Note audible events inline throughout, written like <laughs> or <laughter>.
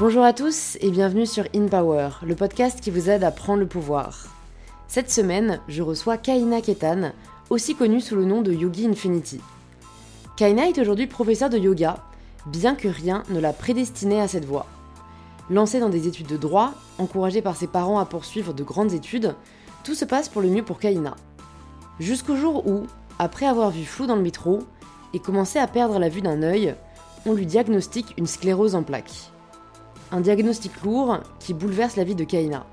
Bonjour à tous et bienvenue sur In Power, le podcast qui vous aide à prendre le pouvoir. Cette semaine, je reçois Kaina Ketan, aussi connue sous le nom de Yogi Infinity. Kaina est aujourd'hui professeure de yoga, bien que rien ne la prédestinait à cette voie. Lancée dans des études de droit, encouragée par ses parents à poursuivre de grandes études, tout se passe pour le mieux pour Kaina. Jusqu'au jour où, après avoir vu flou dans le métro et commencé à perdre la vue d'un œil, on lui diagnostique une sclérose en plaques. Un diagnostic lourd qui bouleverse la vie de Kaina.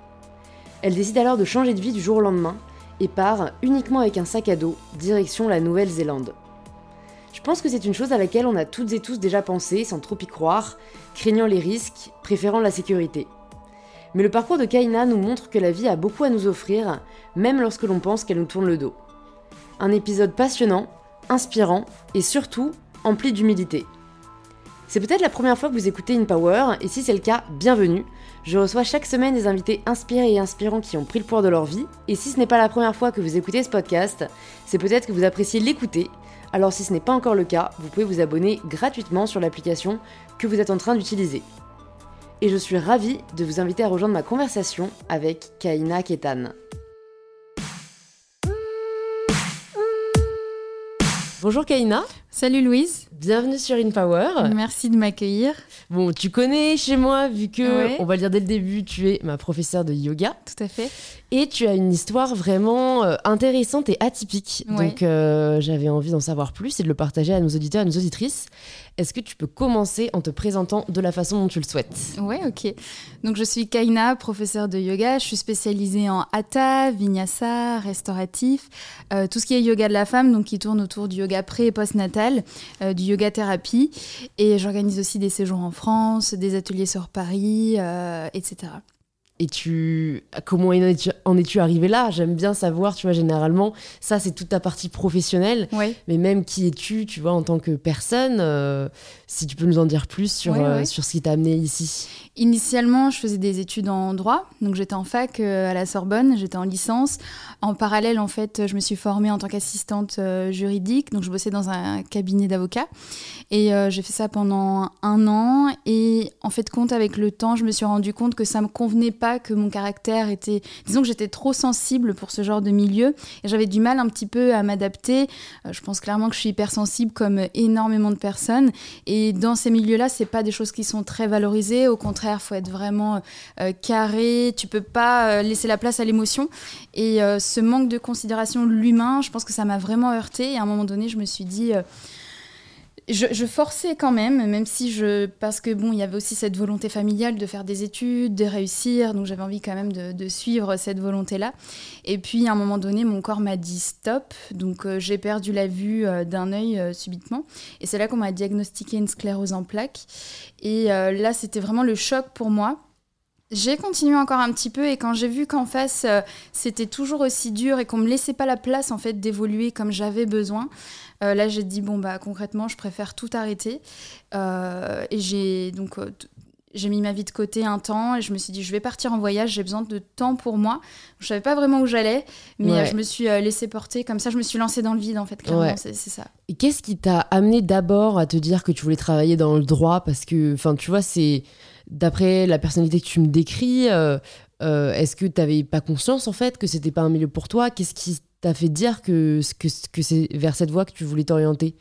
Elle décide alors de changer de vie du jour au lendemain et part, uniquement avec un sac à dos, direction la Nouvelle-Zélande. Je pense que c'est une chose à laquelle on a toutes et tous déjà pensé sans trop y croire, craignant les risques, préférant la sécurité. Mais le parcours de Kaina nous montre que la vie a beaucoup à nous offrir, même lorsque l'on pense qu'elle nous tourne le dos. Un épisode passionnant, inspirant et surtout empli d'humilité. C'est peut-être la première fois que vous écoutez In Power, et si c'est le cas, bienvenue. Je reçois chaque semaine des invités inspirés et inspirants qui ont pris le pouvoir de leur vie, et si ce n'est pas la première fois que vous écoutez ce podcast, c'est peut-être que vous appréciez l'écouter. Alors si ce n'est pas encore le cas, vous pouvez vous abonner gratuitement sur l'application que vous êtes en train d'utiliser. Et je suis ravie de vous inviter à rejoindre ma conversation avec Kaina Ketan. Bonjour Kaina. Salut Louise. Bienvenue sur In Power. Merci de m'accueillir. Bon, tu connais chez moi, vu que, on va le dire dès le début, tu es ma professeure de yoga. Tout à fait. Et tu as une histoire vraiment euh, intéressante et atypique. Donc, euh, j'avais envie d'en savoir plus et de le partager à nos auditeurs et nos auditrices. Est-ce que tu peux commencer en te présentant de la façon dont tu le souhaites? Ouais, ok. Donc, je suis Kaina, professeure de yoga. Je suis spécialisée en hatha, vinyasa, restauratif, euh, tout ce qui est yoga de la femme, donc qui tourne autour du yoga pré et post-natal, du yoga thérapie. Et j'organise aussi des séjours en France, des ateliers sur Paris, etc. Et tu, comment en es-tu arrivé là? J'aime bien savoir, tu vois, généralement, ça c'est toute ta partie professionnelle. Mais même qui es-tu, tu vois, en tant que personne euh, Si tu peux nous en dire plus sur, euh, sur ce qui t'a amené ici. Initialement, je faisais des études en droit. Donc j'étais en fac euh, à la Sorbonne, j'étais en licence. En parallèle, en fait, je me suis formée en tant qu'assistante juridique. Donc je bossais dans un cabinet d'avocats. Et j'ai fait ça pendant un an. Et en fait, compte avec le temps, je me suis rendu compte que ça me convenait pas que mon caractère était. Disons que j'étais trop sensible pour ce genre de milieu et j'avais du mal un petit peu à m'adapter. Euh, je pense clairement que je suis hypersensible comme énormément de personnes. Et dans ces milieux-là, c'est pas des choses qui sont très valorisées. Au contraire, faut être vraiment euh, carré. Tu peux pas euh, laisser la place à l'émotion. Et ce manque de considération de l'humain, je pense que ça m'a vraiment heurté. Et à un moment donné, je me suis dit je, forçais quand même, même si je. Parce que bon, il y avait aussi cette volonté familiale de faire des études, de réussir, donc j'avais envie quand même de, suivre cette volonté-là. Et puis à un moment donné, mon corps m'a dit stop, donc euh, j'ai perdu la vue euh, d'un œil euh, subitement. Et c'est là qu'on m'a diagnostiqué une sclérose en plaques. Et là, c'était vraiment le choc pour moi. J'ai continué encore un petit peu et quand j'ai vu qu'en face c'était toujours aussi dur et qu'on me laissait pas la place en fait d'évoluer comme j'avais besoin, euh, là, j'ai dit bon bah concrètement, je préfère tout arrêter. Euh, et j'ai donc euh, j'ai mis ma vie de côté un temps et je me suis dit je vais partir en voyage, j'ai besoin de temps pour moi. Je savais pas vraiment où j'allais, mais je me suis laissé porter comme ça, je me suis lancée dans le vide en fait, clairement, c'est ça. Et qu'est-ce qui t'a amené d'abord à te dire que tu voulais travailler dans le droit? Parce que enfin tu vois c'est d'après la personnalité que tu me décris est-ce que tu n'avais pas conscience en fait que c'était pas un milieu pour toi? Qu'est-ce qui t'a fait dire que, que, que c'est vers cette voie que tu voulais t'orienter?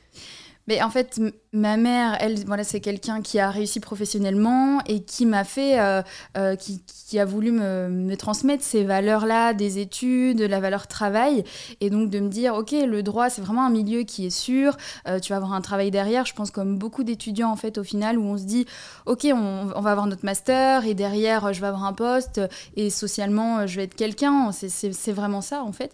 Mais en fait, ma mère, elle, voilà, c'est quelqu'un qui a réussi professionnellement et qui m'a fait, euh, euh, qui, a voulu me, me transmettre ces valeurs-là, des études, la valeur travail, et donc de me dire, ok, le droit, c'est vraiment un milieu qui est sûr, euh, tu vas avoir un travail derrière. Je pense comme beaucoup d'étudiants en fait au final où on se dit, ok, on, on, va avoir notre master et derrière je vais avoir un poste et socialement je vais être quelqu'un. C'est vraiment ça en fait.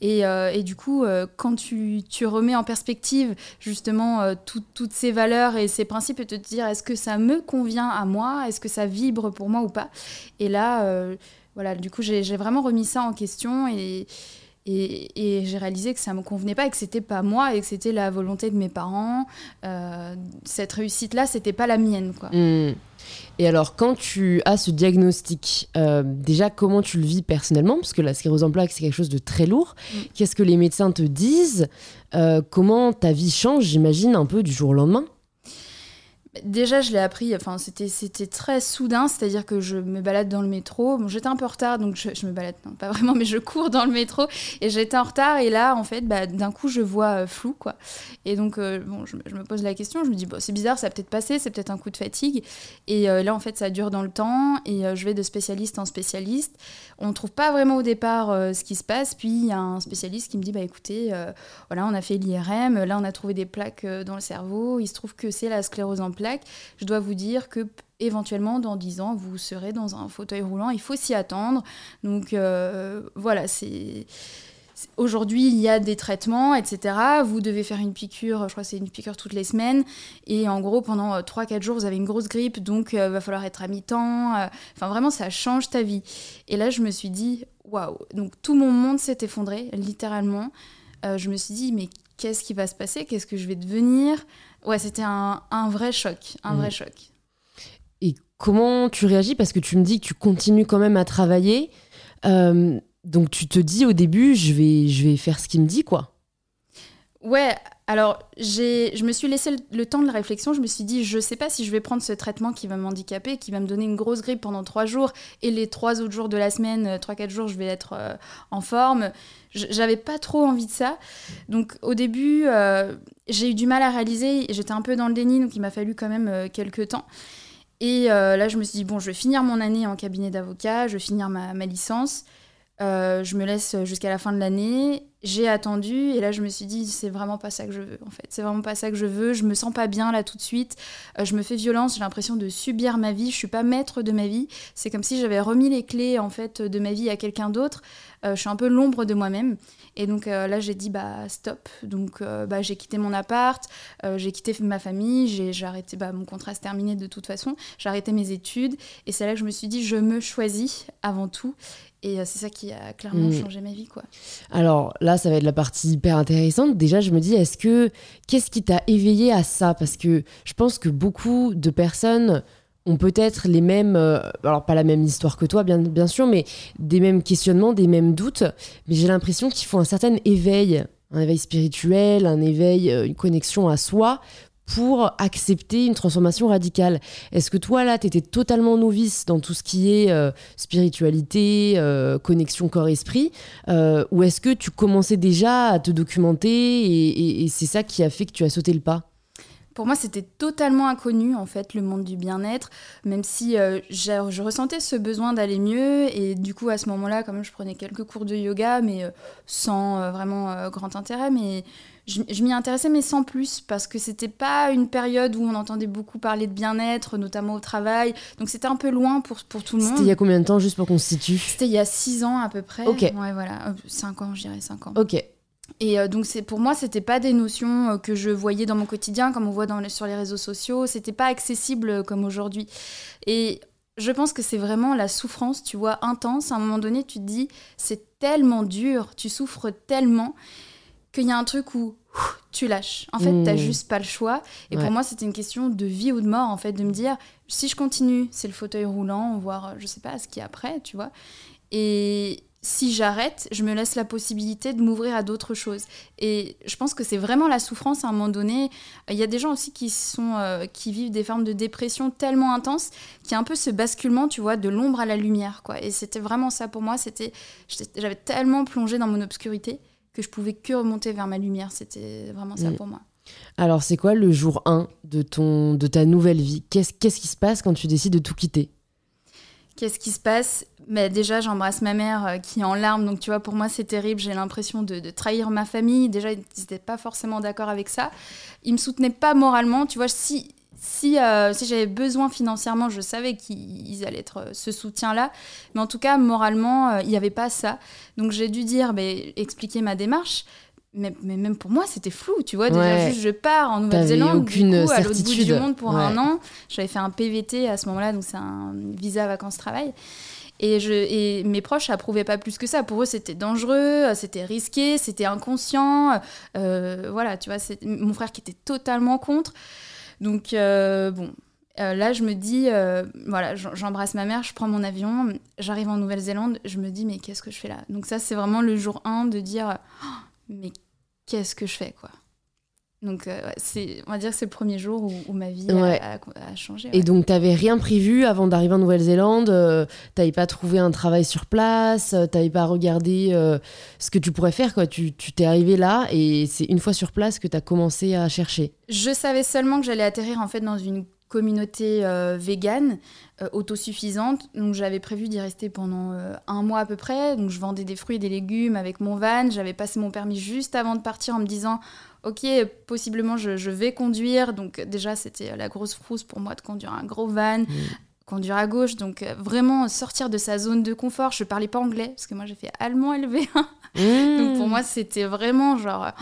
Et, et du coup, quand tu, tu remets en perspective justement toutes ces valeurs et ces principes et te dire est-ce que ça me convient à moi, est-ce que ça vibre pour moi ou pas? Et là, euh, voilà, du coup, j'ai vraiment remis ça en question et, et, j'ai réalisé que ça me convenait pas et que c'était pas moi et que c'était la volonté de mes parents. Euh, cette réussite-là, c'était pas la mienne, quoi. Mmh. Et alors, quand tu as ce diagnostic, euh, déjà, comment tu le vis personnellement? Parce que la sclérose en plaques, c'est quelque chose de très lourd. Mmh. Qu'est-ce que les médecins te disent? Comment ta vie change, j'imagine, un peu du jour au lendemain? Déjà, je l'ai appris, enfin, c'était, très soudain, c'est-à-dire que je me balade dans le métro. J'étais un peu en retard, donc je, me balade, non, pas vraiment, <laughs> mais je cours dans le métro et j'étais en retard. Et là, en fait, bah, d'un coup, je vois euh, flou, quoi. Et donc, euh, bon, je, me pose la question, je me dis, bon, c'est bizarre, ça a peut-être passé, c'est peut-être un coup de fatigue. Et euh, là, en fait, ça dure dans le temps et je vais de spécialiste en spécialiste. On ne trouve pas vraiment au départ ce qui se passe. Puis, il y a un spécialiste qui me dit, bah écoutez, voilà, on a fait l'IRM, là, on a trouvé des plaques dans le cerveau. Il se trouve que c'est la sclérose en plaques je dois vous dire que éventuellement dans 10 ans vous serez dans un fauteuil roulant il faut s'y attendre donc euh, voilà c'est Aujourd'hui, il y a des traitements, etc. Vous devez faire une piqûre, je crois que c'est une piqûre toutes les semaines. Et en gros, pendant 3-4 euh, jours, vous avez une grosse grippe, donc il euh, va falloir être à mi-temps. Enfin, vraiment, ça change ta vie. Et là, je me suis dit, waouh. Donc, tout mon monde s'est effondré, littéralement. je me suis dit, mais qu'est-ce qui va se passer? Qu'est-ce que je vais devenir? Ouais, c'était un, vrai choc, un vrai mm. choc. Et comment tu réagis? Parce que tu me dis que tu continues quand même à travailler. Euh, donc tu te dis au début, je vais, je vais faire ce qu'il me dit, quoi. Ouais, alors je me suis laissé le, temps de la réflexion. Je me suis dit, je sais pas si je vais prendre ce traitement qui va m'handicaper, qui va me donner une grosse grippe pendant trois jours, et les trois autres jours de la semaine, euh, trois quatre jours, je vais être euh, en forme. J'avais pas trop envie de ça. Donc au début, euh, j'ai eu du mal à réaliser. J'étais un peu dans le déni, donc il m'a fallu quand même quelques temps. Et là, je me suis dit, bon, je vais finir mon année en cabinet d'avocat, je vais finir ma, ma licence. Euh, je me laisse jusqu'à la fin de l'année. J'ai attendu et là je me suis dit c'est vraiment pas ça que je veux en fait. C'est vraiment pas ça que je veux. Je me sens pas bien là tout de suite. Euh, je me fais violence. J'ai l'impression de subir ma vie. Je suis pas maître de ma vie. C'est comme si j'avais remis les clés en fait de ma vie à quelqu'un d'autre. Euh, je suis un peu l'ombre de moi-même. Et donc là j'ai dit bah stop. Donc bah, j'ai quitté mon appart. j'ai quitté ma famille. J'ai arrêté. Bah, mon contrat se terminé de toute façon. J'ai arrêté mes études et c'est là que je me suis dit je me choisis avant tout. Et euh, c'est ça qui a clairement mm. changé ma vie, quoi. Alors là, ça va être la partie hyper intéressante. Déjà, je me dis, est-ce que qu'est-ce qui t'a éveillé à ça? Parce que je pense que beaucoup de personnes ont peut-être les mêmes, euh, alors pas la même histoire que toi, bien, bien sûr, mais des mêmes questionnements, des mêmes doutes. Mais j'ai l'impression qu'il faut un certain éveil, un éveil spirituel, un éveil, euh, une connexion à soi pour accepter une transformation radicale. Est-ce que toi, là, tu étais totalement novice dans tout ce qui est euh, spiritualité, euh, connexion corps-esprit, euh, ou est-ce que tu commençais déjà à te documenter et, c'est ça qui a fait que tu as sauté le pas? Pour moi, c'était totalement inconnu, en fait, le monde du bien-être, même si je ressentais ce besoin d'aller mieux. Et du coup, à ce moment-là, quand même, je prenais quelques cours de yoga, mais sans vraiment grand intérêt. Mais je, m'y intéressais, mais sans plus, parce que c'était pas une période où on entendait beaucoup parler de bien-être, notamment au travail. Donc c'était un peu loin pour, pour tout le monde. C'était il y a combien de temps, juste pour qu'on se situe? C'était il y a six ans à peu près. Ok. Ouais, voilà. Euh, cinq ans, je dirais cinq ans. Ok. Et euh, donc c'est pour moi c'était pas des notions euh, que je voyais dans mon quotidien comme on voit dans sur les réseaux sociaux, c'était pas accessible comme aujourd'hui. Et je pense que c'est vraiment la souffrance, tu vois, intense. À un moment donné, tu te dis c'est tellement dur, tu souffres tellement qu'il y a un truc où tu lâches. En fait, tu t'as hmm. juste pas le choix. Et pour moi, c'était une question de vie ou de mort, en fait, de me dire, si je continue, c'est le fauteuil roulant, voire, je sais pas, ce qu'il y a après, tu vois. Et si j'arrête, je me laisse la possibilité de m'ouvrir à d'autres choses. Et je pense que c'est vraiment la souffrance à un moment donné. Il y a des gens aussi qui, sont, euh, qui vivent des formes de dépression tellement intenses qu'il y a un peu ce basculement, tu vois, de l'ombre à la lumière. quoi. Et c'était vraiment ça pour moi. C'était, J'avais tellement plongé dans mon obscurité que je pouvais que remonter vers ma lumière. C'était vraiment ça mm. pour moi. Alors, c'est quoi le jour 1 de, ton, de ta nouvelle vie? Qu'est-ce qu'est-ce qui se passe quand tu décides de tout quitter? Qu'est-ce qui se passe? Mais Déjà, j'embrasse ma mère euh, qui est en larmes. Donc, tu vois, pour moi, c'est terrible. J'ai l'impression de, de, trahir ma famille. Déjà, ils n'étaient pas forcément d'accord avec ça. Ils me soutenaient pas moralement. Tu vois, si, si, euh, si j'avais besoin financièrement, je savais qu'ils allaient être euh, ce soutien-là. Mais en tout cas, moralement, euh, il n'y avait pas ça. Donc j'ai dû dire, bah, expliquer ma démarche. Mais, mais, même pour moi, c'était flou, tu vois. Déjà, juste, je pars en Nouvelle-Zélande, du coup, à l'autre bout du monde pour un an. J'avais fait un PVT à ce moment-là, donc c'est un visa vacances-travail. Et, je, et mes proches approuvaient pas plus que ça. Pour eux, c'était dangereux, c'était risqué, c'était inconscient. voilà, tu vois, c'est mon frère qui était totalement contre. Donc, euh, bon, euh, là, je me dis, euh, voilà, j'embrasse ma mère, je prends mon avion, j'arrive en Nouvelle-Zélande, je me dis, mais qu'est-ce que je fais là? Donc ça, c'est vraiment le jour 1 de dire, oh, mais qu'est-ce que je fais, quoi? Donc, euh, c'est, on va dire que c'est le premier jour où, ma vie a, changé. Et donc, tu n'avais rien prévu avant d'arriver en Nouvelle-Zélande euh, Tu n'avais pas trouvé un travail sur place euh, Tu n'avais pas regardé ce que tu pourrais faire quoi. Tu, tu t'es arrivé là et c'est une fois sur place que tu as commencé à chercher Je savais seulement que j'allais atterrir en fait dans une communauté végane autosuffisante. Donc j'avais prévu d'y rester pendant un mois à peu près. Donc je vendais des fruits et des légumes avec mon van. J'avais passé mon permis juste avant de partir en me disant ok, possiblement je, vais conduire. Donc déjà, c'était la grosse frousse pour moi de conduire un gros van. Mm. Conduire à gauche, donc euh, vraiment sortir de sa zone de confort. Je parlais pas anglais parce que moi j'ai fait allemand LV1. <laughs> Mm. donc pour moi c'était vraiment genre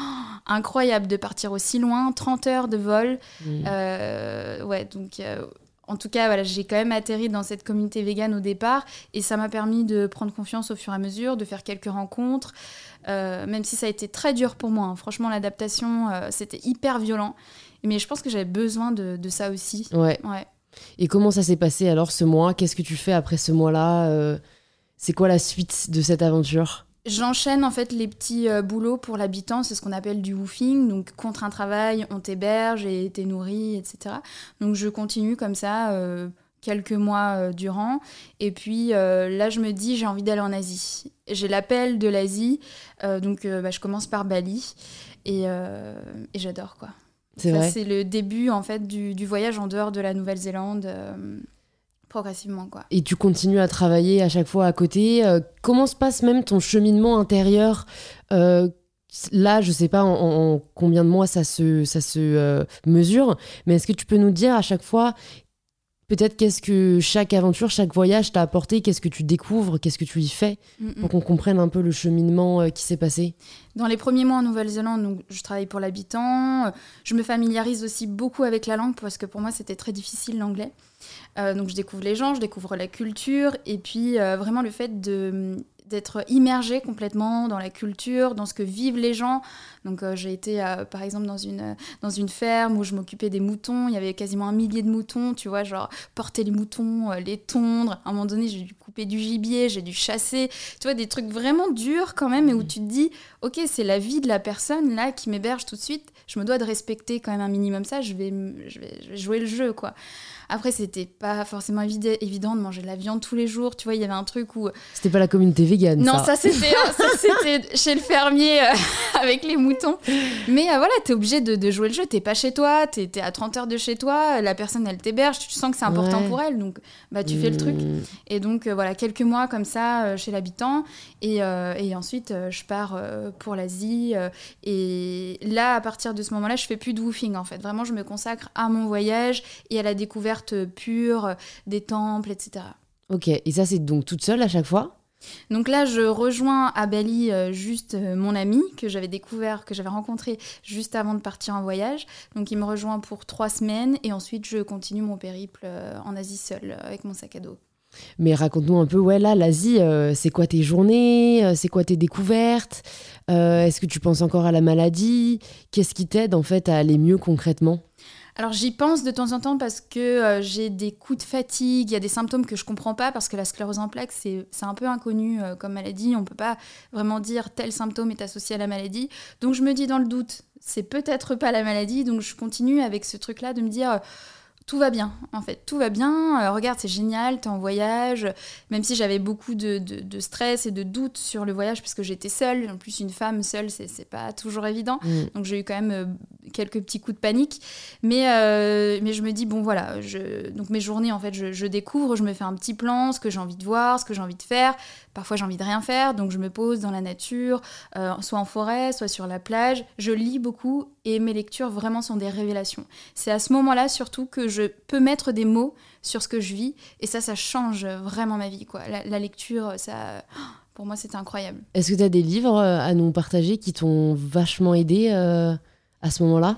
incroyable de partir aussi loin, 30 heures de vol. Mm. Euh, ouais, donc euh, en tout cas, voilà, j'ai quand même atterri dans cette communauté végane au départ et ça m'a permis de prendre confiance au fur et à mesure, de faire quelques rencontres. Euh, même si ça a été très dur pour moi. Hein. Franchement, l'adaptation, euh, c'était hyper violent. Mais je pense que j'avais besoin de, ça aussi. Ouais. Et comment ça s'est passé alors ce mois? Qu'est-ce que tu fais après ce mois-là? Euh, C'est quoi la suite de cette aventure? J'enchaîne en fait les petits boulots pour l'habitant, c'est ce qu'on appelle du woofing. Donc contre un travail, on t'héberge et t'es nourri, etc. Donc je continue comme ça quelques mois euh, durant. Et puis euh, là, je me dis, j'ai envie d'aller en Asie. J'ai l'appel de l'Asie, euh, donc bah, je commence par Bali. Et, et j'adore, quoi. C'est C'est le début, en fait, du, du, voyage en dehors de la Nouvelle-Zélande progressivement quoi. Et tu continues à travailler à chaque fois à côté. comment se passe même ton cheminement intérieur Là, je sais pas en, combien de mois ça se, ça se mesure, mais est-ce que tu peux nous dire à chaque fois Peut-être qu'est-ce que chaque aventure, chaque voyage t'a apporté, qu'est-ce que tu découvres, qu'est-ce que tu y fais, pour qu'on comprenne un peu le cheminement euh, qui s'est passé? Dans les premiers mois en Nouvelle-Zélande, donc, je travaille pour l'habitant. Je me familiarise aussi beaucoup avec la langue parce que pour moi c'était très difficile l'anglais. Euh, donc je découvre les gens, je découvre la culture et puis euh, vraiment le fait de d'être immergé complètement dans la culture, dans ce que vivent les gens. Donc euh, j'ai été euh, par exemple dans une, dans une ferme où je m'occupais des moutons, il y avait quasiment un millier de moutons, tu vois, genre porter les moutons, euh, les tondre. À un moment donné, j'ai dû couper du gibier, j'ai dû chasser, tu vois, des trucs vraiment durs quand même et où mmh. tu te dis, ok, c'est la vie de la personne là qui m'héberge tout de suite, je me dois de respecter quand même un minimum ça, je vais, je vais, je vais jouer le jeu, quoi. Après, c'était pas forcément évident de manger de la viande tous les jours. Tu vois, il y avait un truc où. C'était pas la communauté végane. Non, ça, <laughs> c'était, chez le fermier euh, <laughs> avec les moutons. Mais euh, voilà, t'es obligé de, jouer le jeu. T'es pas chez toi, t'es, es à 30 heures de chez toi. La personne, elle t'héberge. Tu sens que c'est important pour elle. Donc, bah, tu fais le truc. Mmh. Et donc, euh, voilà, quelques mois comme ça chez l'habitant. Et, et ensuite, je pars pour l'Asie. et là, à partir de ce moment-là, je fais plus de woofing en fait. Vraiment, je me consacre à mon voyage et à la découverte pure des temples, etc. Ok, et ça c'est donc toute seule à chaque fois? Donc là, je rejoins à Bali euh, juste euh, mon ami que j'avais découvert, que j'avais rencontré juste avant de partir en voyage. Donc il me rejoint pour trois semaines et ensuite je continue mon périple euh, en Asie seule avec mon sac à dos. Mais raconte-nous un peu, ouais, là, l'Asie, c'est quoi tes journées? C'est quoi tes découvertes? Est-ce que tu penses encore à la maladie? Qu'est-ce qui t'aide en fait à aller mieux concrètement? Alors j'y pense de temps en temps parce que euh, j'ai des coups de fatigue, il y a des symptômes que je comprends pas parce que la sclérose en plaques c'est un peu inconnu euh, comme maladie, on peut pas vraiment dire tel symptôme est associé à la maladie. Donc je me dis dans le doute, c'est peut-être pas la maladie, donc je continue avec ce truc là de me dire tout va bien, en fait, tout va bien. Euh, regarde, c'est génial, t'es en voyage. Même si j'avais beaucoup de, stress et de doutes sur le voyage, puisque j'étais seule. En plus, une femme seule, c'est pas toujours évident. Mm. Donc, j'ai eu quand même euh, quelques petits coups de panique. Mais, euh, mais je me dis, bon, voilà. Je... Donc, mes journées, en fait, je, je découvre, je me fais un petit plan, ce que j'ai envie de voir, ce que j'ai envie de faire. Parfois, j'ai envie de rien faire, donc je me pose dans la nature, soit en forêt, soit sur la plage. Je lis beaucoup et mes lectures vraiment sont des révélations. C'est à ce moment-là surtout que je peux mettre des mots sur ce que je vis et ça, ça change vraiment ma vie. Quoi. La, lecture, ça, pour moi, c'était incroyable. Est-ce que tu as des livres euh, à nous partager qui t'ont vachement aidé euh, à ce moment-là?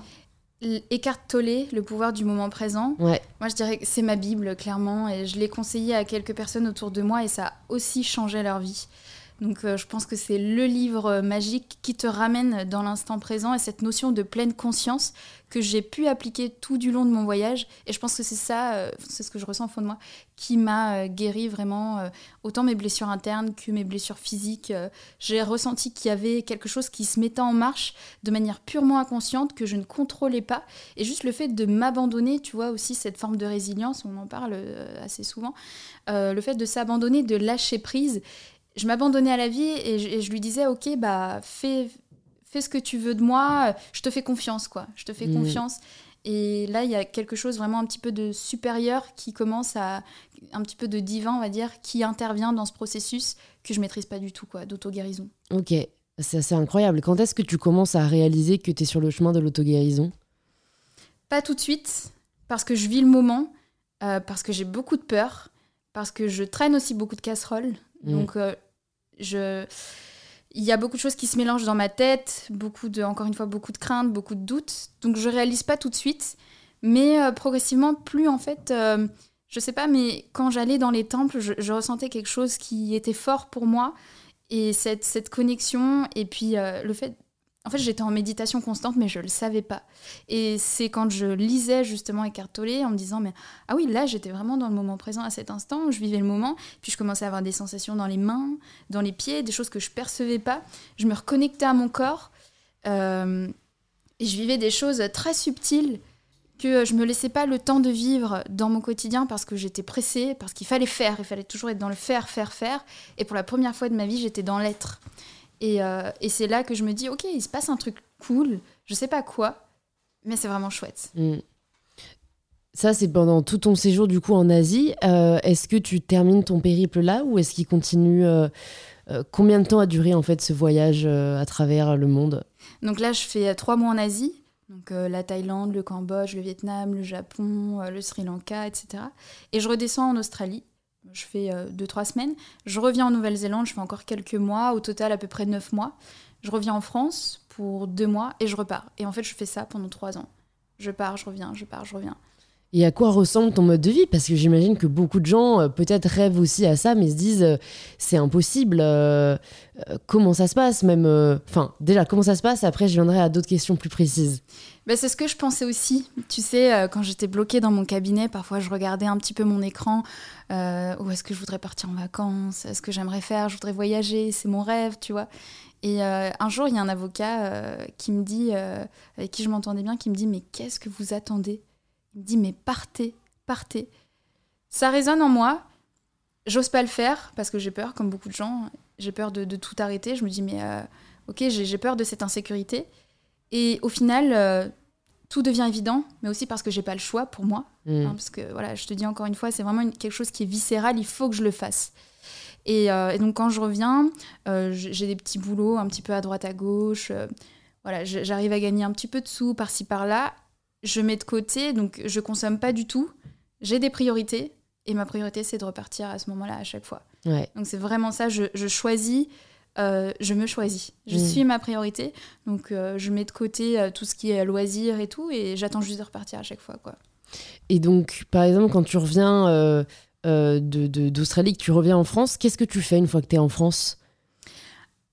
Eckhart Tolle, Le pouvoir du moment présent. Ouais. Moi, je dirais que c'est ma Bible, clairement, et je l'ai conseillé à quelques personnes autour de moi et ça a aussi changé leur vie Donc je pense que c'est le livre magique qui te ramène dans l'instant présent et cette notion de pleine conscience que j'ai pu appliquer tout du long de mon voyage. Et je pense que c'est ça, euh, c'est ce que je ressens au fond de moi, qui m'a euh, guéri vraiment euh, autant mes blessures internes que mes blessures physiques. j'ai ressenti qu'il y avait quelque chose qui se mettait en marche de manière purement inconsciente, que je ne contrôlais pas. Et juste le fait de m'abandonner, tu vois, aussi cette forme de résilience, on en parle assez souvent, le fait de s'abandonner, de lâcher prise. Je m'abandonnais à la vie et je, et je lui disais, ok, bah fais fais ce que tu veux de moi, je te fais confiance, quoi. Je te fais mm. confiance. Et là, il y a quelque chose vraiment un petit peu de supérieur qui commence à. un petit peu de divin, on va dire, qui intervient dans ce processus que je maîtrise pas du tout, quoi, d'auto-guérison. Ok, c'est assez incroyable. Quand est-ce que tu commences à réaliser que tu es sur le chemin de l'auto-guérison? Pas tout de suite, parce que je vis le moment, euh, parce que j'ai beaucoup de peur, parce que je traîne aussi beaucoup de casseroles. Mm. Donc, euh, je il y a beaucoup de choses qui se mélangent dans ma tête, beaucoup de, encore une fois, beaucoup de craintes, beaucoup de doutes. Donc je réalise pas tout de suite, mais euh, progressivement, plus en fait, euh, je sais pas, mais quand j'allais dans les temples, je, ressentais quelque chose qui était fort pour moi et cette, cette connexion et puis euh, le fait en fait, j'étais en méditation constante, mais je ne le savais pas. Et c'est quand je lisais justement Eckhart en me disant, mais ah oui, là, j'étais vraiment dans le moment présent à cet instant, je vivais le moment, puis je commençais à avoir des sensations dans les mains, dans les pieds, des choses que je percevais pas. Je me reconnectais à mon corps, euh, et je vivais des choses très subtiles que je me laissais pas le temps de vivre dans mon quotidien parce que j'étais pressée, parce qu'il fallait faire, il fallait toujours être dans le faire, faire, faire. Et pour la première fois de ma vie, j'étais dans l'être. Euh, et, c'est là que je me dis, ok, il se passe un truc cool, je sais pas quoi, mais c'est vraiment chouette. Mm. Ça, c'est pendant tout ton séjour du coup en Asie. Euh, est-ce que tu termines ton périple là ou est-ce qu'il continue euh, Combien de temps a duré en fait ce voyage à travers le monde? Donc là, je fais trois mois en Asie. Donc la Thaïlande, le Cambodge, le Vietnam, le Japon, le Sri Lanka, etc. Et je redescends en Australie je fais 2-3 euh, semaines. Je reviens en Nouvelle-Zélande, je fais encore quelques mois, au total à peu près 9 mois. Je reviens en France pour 2 mois et je repars. Et en fait, je fais ça pendant 3 ans. Je pars, je reviens, je pars, je reviens. Et à quoi ressemble ton mode de vie? Parce que j'imagine que beaucoup de gens euh, peut-être rêvent aussi à ça, mais se disent euh, c'est impossible. comment ça se passe? Même Enfin, déjà, comment ça se passe? Après, je viendrai à d'autres questions plus précises. Ben, c'est ce que je pensais aussi. Tu sais, quand j'étais bloquée dans mon cabinet, parfois je regardais un petit peu mon écran euh, où est-ce que je voudrais partir en vacances? Est-ce que j'aimerais faire? Je voudrais voyager, c'est mon rêve, tu vois. Et euh, un jour, il y a un avocat euh, qui me dit, avec qui je m'entendais bien, qui me dit Mais qu'est-ce que vous attendez? Il me dit Mais partez, partez. Ça résonne en moi. J'ose pas le faire parce que j'ai peur, comme beaucoup de gens. J'ai peur de, de, tout arrêter. Je me dis Mais ok, j'ai peur de cette insécurité. Et au final, tout devient évident, mais aussi parce que j'ai pas le choix pour moi. Mm. Hein, parce que voilà, je te dis encore une fois, c'est vraiment quelque chose qui est viscéral, il faut que je le fasse. Et, euh, donc quand je reviens, euh, j'ai des petits boulots un petit peu à droite à gauche. Euh, voilà, j'arrive à gagner un petit peu de sous par-ci par-là. Je mets de côté, donc je consomme pas du tout. J'ai des priorités et ma priorité c'est de repartir à ce moment-là à chaque fois. Donc c'est vraiment ça. Je, je choisis euh, je me choisis. Je mm. suis ma priorité. Donc, euh, je mets de côté euh, tout ce qui est loisir et tout, et j'attends juste de repartir à chaque fois. Quoi. Et donc, par exemple, quand tu reviens d'Australie, que tu reviens en France, qu'est-ce que tu fais une fois que tu es en France?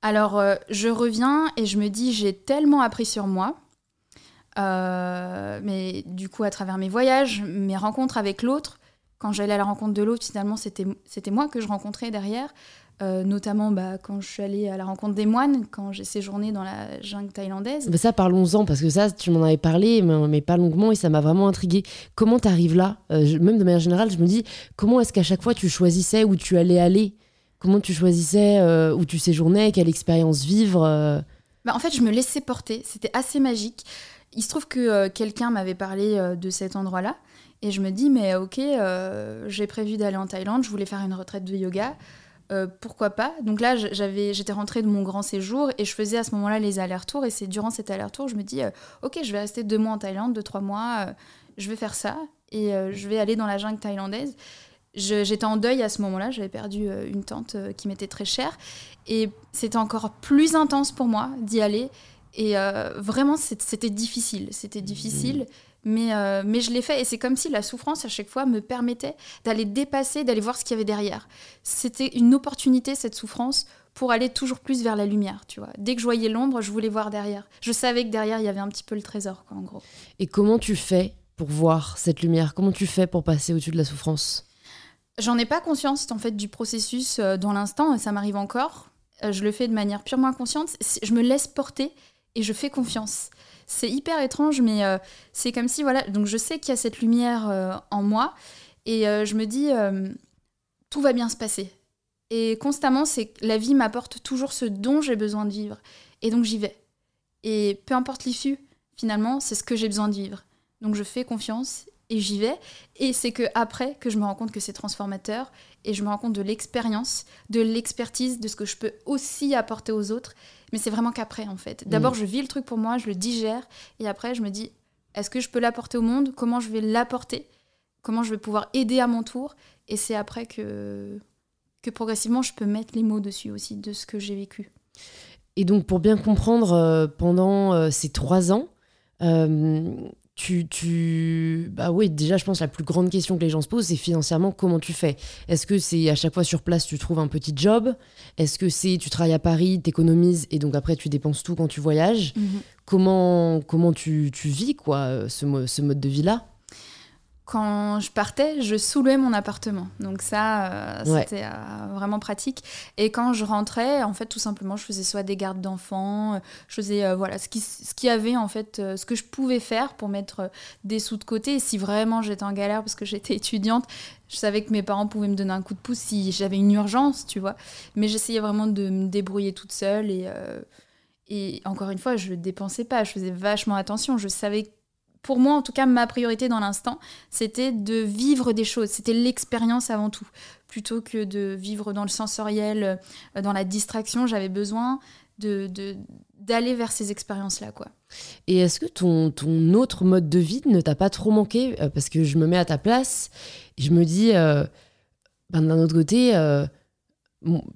Alors, je reviens et je me dis, j'ai tellement appris sur moi. Mais du coup, à travers mes voyages, mes rencontres avec l'autre, quand j'allais à la rencontre de l'autre, finalement, c'était moi que je rencontrais derrière. Euh, notamment bah, quand je suis allée à la rencontre des moines, quand j'ai séjourné dans la jungle thaïlandaise. ça, parlons-en, parce que ça, tu m'en avais parlé, mais, pas longuement, et ça m'a vraiment intrigué. Comment tu arrives là? Euh, Même de manière générale, je me dis, comment est-ce qu'à chaque fois tu choisissais où tu allais aller? Comment tu choisissais euh, où tu séjournais? Quelle expérience vivre bah, En fait, je me laissais porter, c'était assez magique. Il se trouve que quelqu'un m'avait parlé de cet endroit-là, et je me dis, mais ok, j'ai prévu d'aller en Thaïlande, je voulais faire une retraite de yoga. Euh, pourquoi pas? Donc là, j'avais, j'étais rentrée de mon grand séjour et je faisais à ce moment-là les allers-retours. Et c'est durant cet aller-retour, je me dis, euh, ok, je vais rester deux mois en Thaïlande, deux, trois mois, euh, je vais faire ça et je vais aller dans la jungle thaïlandaise. j'étais en deuil à ce moment-là, j'avais perdu une tante qui m'était très chère et c'était encore plus intense pour moi d'y aller. Et vraiment, c'était difficile. C'était difficile. Mmh. Mais, euh, mais je l'ai fait et c'est comme si la souffrance à chaque fois me permettait d'aller dépasser, d'aller voir ce qu'il y avait derrière. C'était une opportunité, cette souffrance, pour aller toujours plus vers la lumière, tu vois. Dès que je voyais l'ombre, je voulais voir derrière. Je savais que derrière, il y avait un petit peu le trésor, quoi, en gros. Et comment tu fais pour voir cette lumière? Comment tu fais pour passer au-dessus de la souffrance? J'en ai pas conscience, en fait, du processus euh, dans l'instant, ça m'arrive encore. Euh, je le fais de manière purement inconsciente. Je me laisse porter et je fais confiance. C'est hyper étrange, mais euh, c'est comme si, voilà, donc je sais qu'il y a cette lumière en moi, et je me dis, tout va bien se passer. Et constamment, c'est la vie m'apporte toujours ce dont j'ai besoin de vivre. Et donc j'y vais. Et peu importe l'issue, finalement, c'est ce que j'ai besoin de vivre. Donc je fais confiance et j'y vais. Et c'est que après que je me rends compte que c'est transformateur et je me rends compte de l'expérience, de l'expertise, de ce que je peux aussi apporter aux autres. Mais c'est vraiment qu'après en fait. D'abord, mm. je vis le truc pour moi, je le digère et après je me dis est-ce que je peux l'apporter au monde? Comment je vais l'apporter? Comment je vais pouvoir aider à mon tour? Et c'est après que que progressivement je peux mettre les mots dessus aussi de ce que j'ai vécu. Et donc pour bien comprendre euh, pendant euh, ces trois ans, euh, tu, tu, bah oui, déjà, je pense la plus grande question que les gens se posent, c'est financièrement comment tu fais? Est-ce que c'est à chaque fois sur place, tu trouves un petit job? Est-ce que c'est tu travailles à Paris, t'économises et donc après tu dépenses tout quand tu voyages? Mhm. Comment comment tu, tu vis quoi ce, ce mode de vie là quand je partais, je soulevais mon appartement. Donc ça, euh, c'était euh, vraiment pratique. Et quand je rentrais, en fait, tout simplement, je faisais soit des gardes d'enfants, euh, je faisais voilà ce qui ce qui avait en fait, ce que je pouvais faire pour mettre des sous de côté. Et si vraiment j'étais en galère parce que j'étais étudiante, je savais que mes parents pouvaient me donner un coup de pouce si j'avais une urgence, tu vois. Mais j'essayais vraiment de me débrouiller toute seule et et encore une fois, je ne dépensais pas, je faisais vachement attention. Je savais pour moi, en tout cas, ma priorité dans l'instant, c'était de vivre des choses. C'était l'expérience avant tout. Plutôt que de vivre dans le sensoriel, euh, dans la distraction, j'avais besoin de, d'aller vers ces expériences-là. quoi. Et est-ce que ton, ton autre mode de vie ne t'a pas trop manqué euh, Parce que je me mets à ta place je me dis, euh, ben, d'un autre côté,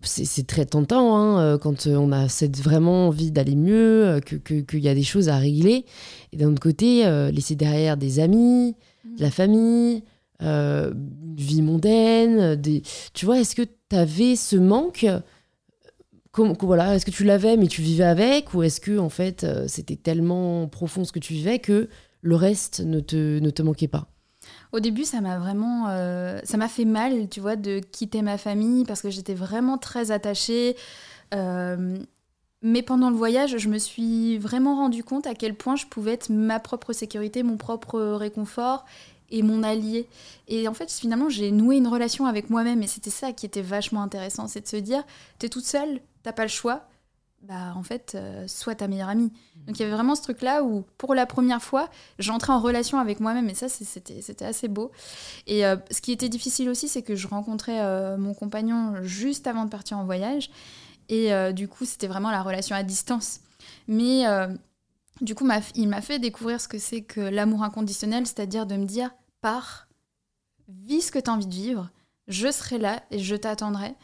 c'est très tentant hein, euh, quand euh, on a cette vraiment envie d'aller mieux, euh, qu'il que, y a des choses à régler. Et d'un autre côté, laisser derrière des amis, mmh. de la famille, une vie mondaine. Des... Tu vois, est-ce que tu avais ce manque voilà, Est-ce que tu l'avais mais tu vivais avec Ou est-ce que en fait c'était tellement profond ce que tu vivais que le reste ne te, ne te manquait pas? Au début, ça m'a vraiment, euh, ça m'a fait mal, tu vois, de quitter ma famille parce que j'étais vraiment très attachée. Euh, mais pendant le voyage, je me suis vraiment rendu compte à quel point je pouvais être ma propre sécurité, mon propre réconfort et mon allié. Et en fait, finalement, j'ai noué une relation avec moi-même et c'était ça qui était vachement intéressant, c'est de se dire, t'es toute seule, t'as pas le choix, bah en fait, euh, sois ta meilleure amie. Donc il y avait vraiment ce truc-là où, pour la première fois, j'entrais en relation avec moi-même, et ça, c'était assez beau. Et euh, ce qui était difficile aussi, c'est que je rencontrais euh, mon compagnon juste avant de partir en voyage, et du coup, c'était vraiment la relation à distance. Mais du coup, il m'a fait découvrir ce que c'est que l'amour inconditionnel, c'est-à-dire de me dire, pars, vis ce que tu as envie de vivre, je serai là et je t'attendrai.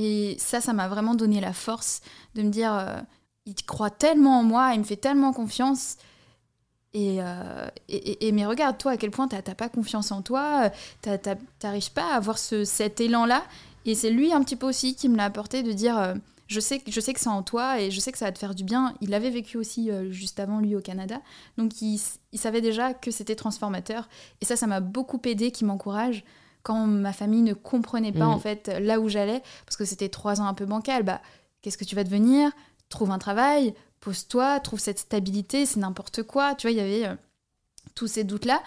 Et ça, ça m'a vraiment donné la force de me dire, euh, il croit tellement en moi, il me fait tellement confiance. Et, euh, et, mais regarde, toi, à quel point t'as pas confiance en toi, t'arrives pas à avoir ce, cet élan-là. Et c'est lui un petit peu aussi qui me l'a apporté de dire, euh, je, sais, je sais que c'est en toi et je sais que ça va te faire du bien. Il avait vécu aussi juste avant lui au Canada, donc il, il savait déjà que c'était transformateur. Et ça, ça m'a beaucoup aidé, qui m'encourage quand ma famille ne comprenait pas mm. en fait là où j'allais, parce que c'était trois ans un peu bancal, bah qu'est-ce que tu vas devenir? Trouve un travail, pose-toi, trouve cette stabilité, c'est n'importe quoi. Tu vois, il y avait euh, tous ces doutes-là.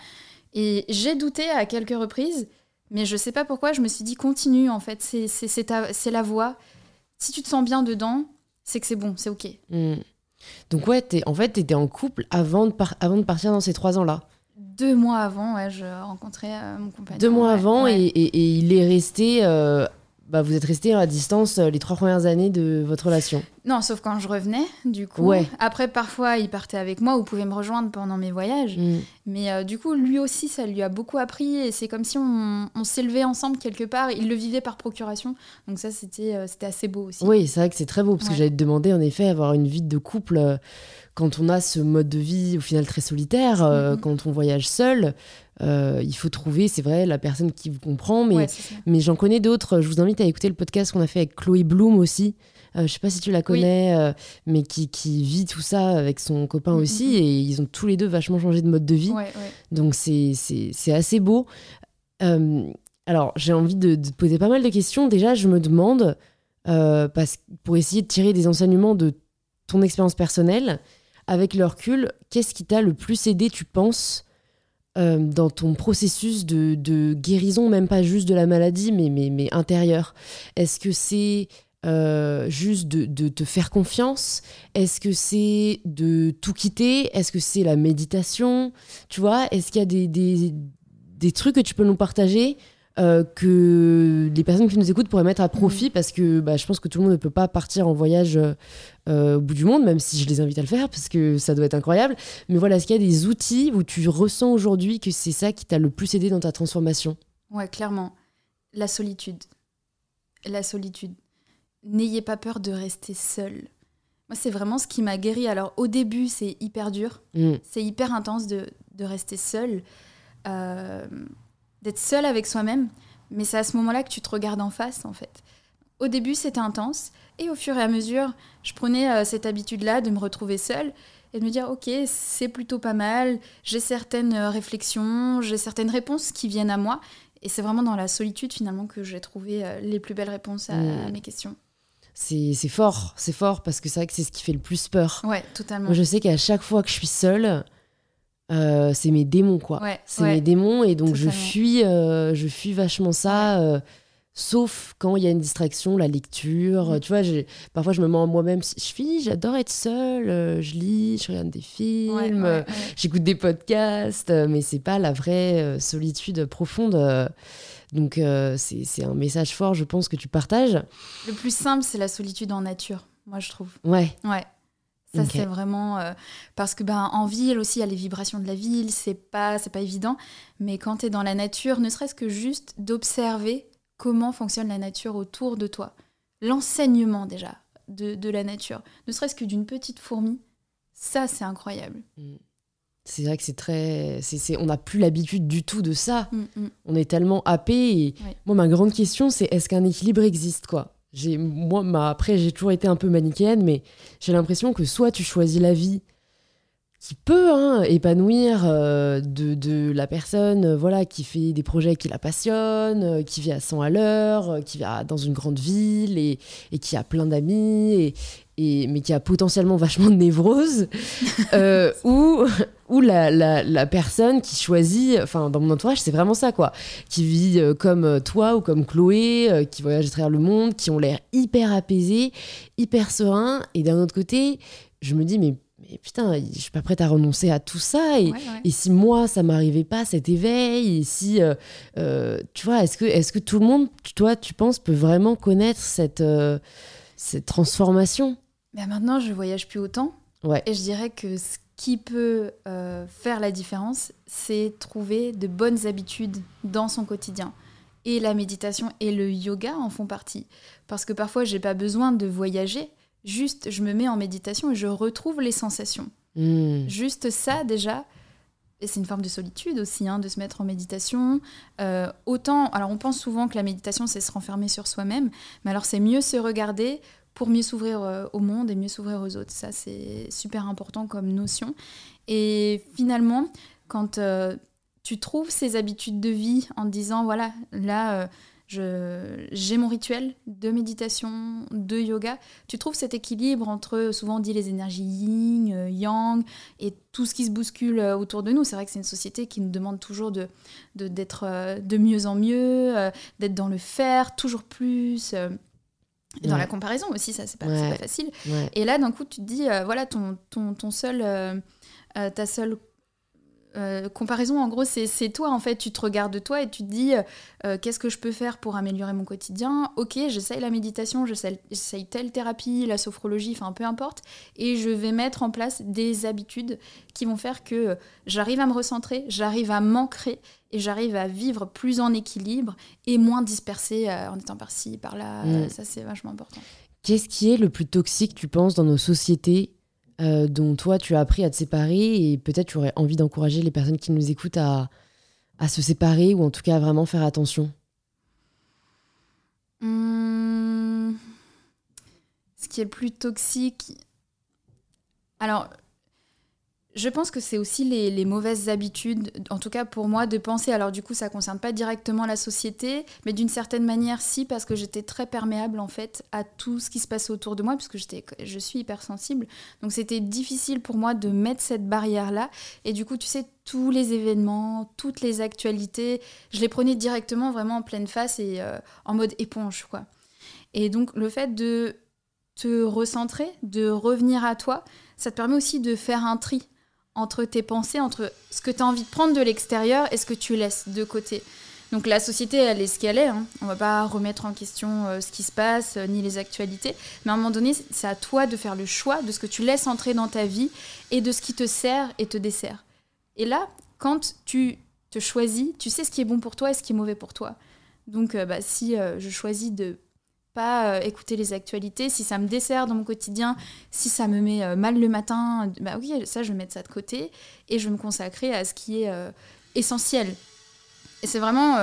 Et j'ai douté à quelques reprises, mais je sais pas pourquoi, je me suis dit continue en fait, c'est la voie. Si tu te sens bien dedans, c'est que c'est bon, c'est ok. Mm. Donc ouais, es, en fait, tu étais en couple avant de, avant de partir dans ces trois ans-là deux mois avant, ouais, je rencontrais euh, mon compagnon. Deux mois avant, Et, et, il est resté. Euh, bah, vous êtes resté à distance euh, les trois premières années de votre relation. Non, sauf quand je revenais, du coup. Ouais. Après, parfois, il partait avec moi ou pouvait me rejoindre pendant mes voyages. Mm. Mais du coup, lui aussi, ça lui a beaucoup appris. Et c'est comme si on, on s'élevait ensemble quelque part. Il le vivait par procuration. Donc ça, c'était c'était assez beau aussi. Oui, c'est vrai que c'est très beau. Parce que j'allais te demander, en effet, avoir une vie de couple quand on a ce mode de vie au final très solitaire, euh, mhm. quand on voyage seul, euh, il faut trouver, c'est vrai, la personne qui vous comprend. Mais, mais j'en connais d'autres. Je vous invite à écouter le podcast qu'on a fait avec Chloé Bloom aussi. je sais pas si tu la connais, mais qui, qui, vit tout ça avec son copain Mm, aussi, et ils ont tous les deux vachement changé de mode de vie. Ouais, ouais. Donc c'est assez beau. Euh, alors j'ai envie de, de poser pas mal de questions. Déjà, je me demande, euh, parce, pour essayer de tirer des enseignements de ton expérience personnelle, avec le recul, qu'est-ce qui t'a le plus aidé, tu penses, euh, dans ton processus de, de guérison, même pas juste de la maladie, mais, mais, mais intérieur Est-ce que c'est euh, juste de, de te faire confiance? Est-ce que c'est de tout quitter? Est-ce que c'est la méditation? Tu vois, est-ce qu'il y a des, des, des trucs que tu peux nous partager euh, que les personnes qui nous écoutent pourraient mettre à profit parce que bah, je pense que tout le monde ne peut pas partir en voyage euh, euh, au bout du monde, même si je les invite à le faire parce que ça doit être incroyable. Mais voilà, est-ce qu'il y a des outils où tu ressens aujourd'hui que c'est ça qui t'a le plus aidé dans ta transformation? Ouais, clairement. La solitude. La solitude. N'ayez pas peur de rester seul. Moi, c'est vraiment ce qui m'a guéri. Alors, au début, c'est hyper dur. Mm. C'est hyper intense de, de rester seul. Euh, d'être seul avec soi-même. Mais c'est à ce moment-là que tu te regardes en face, en fait. Au début, c'était intense. Et au fur et à mesure, je prenais euh, cette habitude-là de me retrouver seule et de me dire, OK, c'est plutôt pas mal. J'ai certaines euh, réflexions, j'ai certaines réponses qui viennent à moi. Et c'est vraiment dans la solitude, finalement, que j'ai trouvé euh, les plus belles réponses à, Mm. à mes questions. C'est c'est fort, c'est fort parce que c'est vrai que c'est ce qui fait le plus peur. Ouais, totalement. Moi, je sais qu'à chaque fois que je suis seule, euh, c'est mes démons, quoi. Ouais, C'est ouais. mes démons et donc je fuis, euh, je fuis vachement ça. euh, sauf quand il y a une distraction, la lecture. Mm. Tu vois, parfois je me mens à moi-même. Je suis, j'adore être seule. je lis, je regarde des films, Ouais, j'écoute des podcasts, mais c'est pas la vraie solitude profonde. donc c'est c'est un message fort, je pense, que tu partages. Le plus simple, c'est la solitude en nature, moi, je trouve. Ouais. Ouais. Ça, c'est vraiment. euh, parce que, ben, en ville aussi, il y a les vibrations de la ville, c'est pas, c'est pas évident. Mais quand tu es dans la nature, ne serait-ce que juste d'observer comment fonctionne la nature autour de toi. L'enseignement, déjà, de, de la nature. Ne serait-ce que d'une petite fourmi, ça, c'est incroyable. C'est vrai que c'est très. c'est c'est- on n'a plus l'habitude du tout de ça. Mm, mm. On est tellement happé. Et moi, ma grande question, c'est est-ce qu'un équilibre existe, quoi? J'ai, moi, après, j'ai toujours été un peu manichéenne, mais j'ai l'impression que soit tu choisis la vie qui peut hein, épanouir euh, de, de la personne euh, voilà, qui fait des projets qui la passionnent, euh, qui vit à 100 à l'heure, qui vit à- dans une grande ville et, et qui a plein d'amis, et, et, mais qui a potentiellement vachement de névrose, <laughs> ou, ou la, la, la personne qui choisit, enfin dans mon entourage c'est vraiment ça quoi, qui vit comme toi ou comme Chloé, qui voyage à travers le monde, qui ont l'air hyper apaisés, hyper sereins, et d'un autre côté je me dis mais, mais putain je suis pas prête à renoncer à tout ça et, Ouais, ouais. et si moi, ça m'arrivait pas cet éveil, et si, euh, euh, tu vois, est-ce que, est que tout le monde, toi, tu penses, peut vraiment connaître cette, euh, cette transformation? Ben, maintenant, je voyage plus autant. Ouais. Et je dirais que ce qui peut faire la différence, c'est trouver de bonnes habitudes dans son quotidien. Et la méditation et le yoga en font partie. Parce que parfois, j'ai pas besoin de voyager. Juste, je me mets en méditation et je retrouve les sensations. Hmm. Juste ça, déjà. Et c'est une forme de solitude aussi, hein, de se mettre en méditation. Euh, autant, alors on pense souvent que la méditation, c'est se renfermer sur soi-même, mais alors c'est mieux se regarder pour mieux s'ouvrir euh, au monde et mieux s'ouvrir aux autres. Ça, c'est super important comme notion. Et finalement, quand euh, tu trouves ces habitudes de vie en te disant, voilà, là, j'ai mon rituel de méditation, de yoga, tu trouves cet équilibre entre, souvent on dit les énergies yin, euh, yang, et tout ce qui se bouscule euh, autour de nous? C'est vrai que c'est une société qui nous demande toujours de d'être euh, de, mieux en mieux, d'être dans le faire, toujours plus. et dans Ouais. la comparaison aussi, ça, c'est pas, Ouais. pas facile. Ouais. Et là, d'un coup, tu te dis, euh, voilà, ton, ton, ton seul, euh, ta seule euh, comparaison, en gros, c'est toi, en fait. Tu te regardes toi et tu te dis, euh, euh, qu'est-ce que je peux faire pour améliorer mon quotidien? Ok, j'essaye la méditation, j'essaye telle thérapie, la sophrologie, enfin, peu importe. Et je vais mettre en place des habitudes qui vont faire que j'arrive à me recentrer, j'arrive à m'ancrer et j'arrive à vivre plus en équilibre et moins dispersée euh, en étant par-ci, par-là. Mm. Ça, c'est vachement important. Qu'est-ce qui est le plus toxique, tu penses, dans nos sociétés euh, dont toi, tu as appris à te séparer et peut-être tu aurais envie d'encourager les personnes qui nous écoutent à, se séparer ou en tout cas à vraiment faire attention Hum, ce qui est plus toxique. Alors, je pense que c'est aussi les, mauvaises habitudes, en tout cas pour moi, de penser. Alors du coup, ça ne concerne pas directement la société, mais d'une certaine manière, si, parce que j'étais très perméable en fait à tout ce qui se passait autour de moi, puisque je suis hypersensible. Donc c'était difficile pour moi de mettre cette barrière-là. Et du coup, tu sais, tous les événements, toutes les actualités, je les prenais directement vraiment en pleine face et euh, en mode éponge, quoi. Et donc le fait de te recentrer, de revenir à toi, ça te permet aussi de faire un tri entre tes pensées, entre ce que tu as envie de prendre de l'extérieur et ce que tu laisses de côté. Donc la société, elle est ce qu'elle est. Hein. On va pas remettre en question euh, ce qui se passe, euh, ni les actualités. Mais à un moment donné, c'est à toi de faire le choix de ce que tu laisses entrer dans ta vie et de ce qui te sert et te dessert. Et là, quand tu te choisis, tu sais ce qui est bon pour toi et ce qui est mauvais pour toi. Donc euh, bah, si je choisis de pas euh, écouter les actualités. Si ça me dessert dans mon quotidien, si ça me met euh, mal le matin, bah oui, ça, je vais mettre ça de côté et je vais me consacrer à ce qui est euh, essentiel. Et c'est vraiment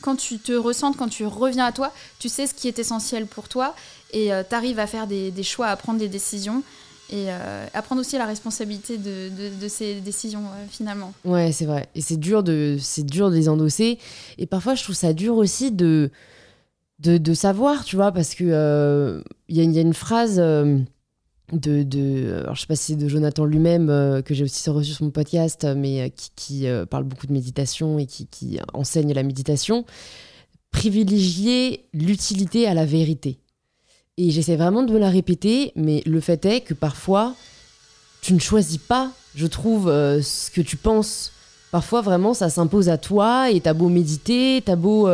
quand tu te ressens, quand tu reviens à toi, tu sais ce qui est essentiel pour toi et tu arrives à faire des, choix, à prendre des décisions et à prendre aussi la responsabilité de, de, ces décisions finalement. Ouais, c'est vrai. Et c'est dur, de, dur de les endosser. Et parfois, je trouve ça dur aussi de de, savoir, tu vois, parce que il euh, y, a une phrase euh, de, de, alors je sais pas si c'est de Jonathan lui-même euh, que j'ai aussi reçu sur mon podcast, mais qui, parle beaucoup de méditation et qui, qui enseigne la méditation. Privilégier l'utilité à la vérité. Et j'essaie vraiment de me la répéter, mais le fait est que parfois, tu ne choisis pas, je trouve, ce que tu penses. Parfois, vraiment, ça s'impose à toi et t'as beau méditer, t'as beau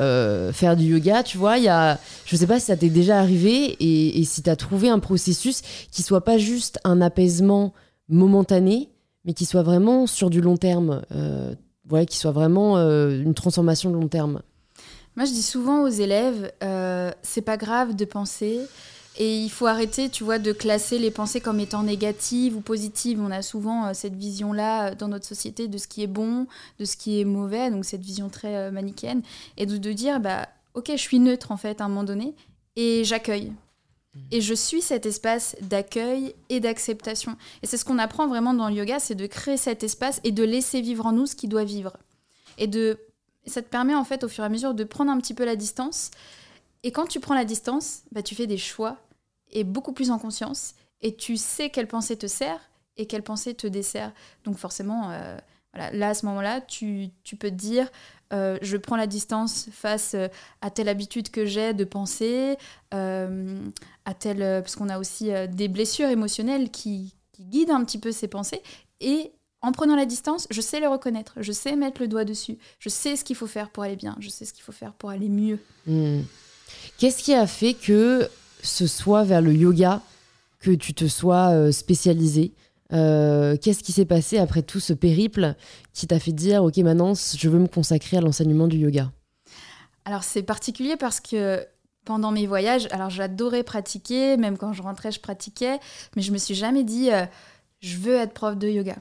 euh, faire du yoga, tu vois. Il y a, je sais pas si ça t'est déjà arrivé et, si tu as trouvé un processus qui soit pas juste un apaisement momentané, mais qui soit vraiment sur du long terme, euh, qui soit vraiment euh, une transformation de long terme. Moi, je dis souvent aux élèves, c'est pas grave de penser. Et il faut arrêter, tu vois, de classer les pensées comme étant négatives ou positives. On a souvent euh, cette vision-là euh, dans notre société de ce qui est bon, de ce qui est mauvais, donc cette vision très euh, manichéenne. Et de, de, dire, bah, ok, je suis neutre en fait à un moment donné, et j'accueille. Et je suis cet espace d'accueil et d'acceptation. Et c'est ce qu'on apprend vraiment dans le yoga, c'est de créer cet espace et de laisser vivre en nous ce qui doit vivre. Et de, ça te permet en fait au fur et à mesure de prendre un petit peu la distance et quand tu prends la distance, bah, tu fais des choix et beaucoup plus en conscience et tu sais quelle pensée te sert et quelle pensée te dessert. Donc forcément, euh, là à ce moment-là, tu, peux te dire, euh, je prends la distance face euh, à telle habitude que j'ai de penser, à telle, parce qu'on a aussi des blessures émotionnelles qui, qui, guident un petit peu ces pensées. Et en prenant la distance, je sais les reconnaître, je sais mettre le doigt dessus, je sais ce qu'il faut faire pour aller bien, je sais ce qu'il faut faire pour aller mieux. Hmm. Qu'est-ce qui a fait que ce soit vers le yoga que tu te sois euh, spécialisé euh, Qu'est-ce qui s'est passé après tout ce périple qui t'a fait dire ok maintenant je veux me consacrer à l'enseignement du yoga? Alors c'est particulier parce que pendant mes voyages, alors j'adorais pratiquer, même quand je rentrais je pratiquais, mais je me suis jamais dit euh, je veux être prof de yoga.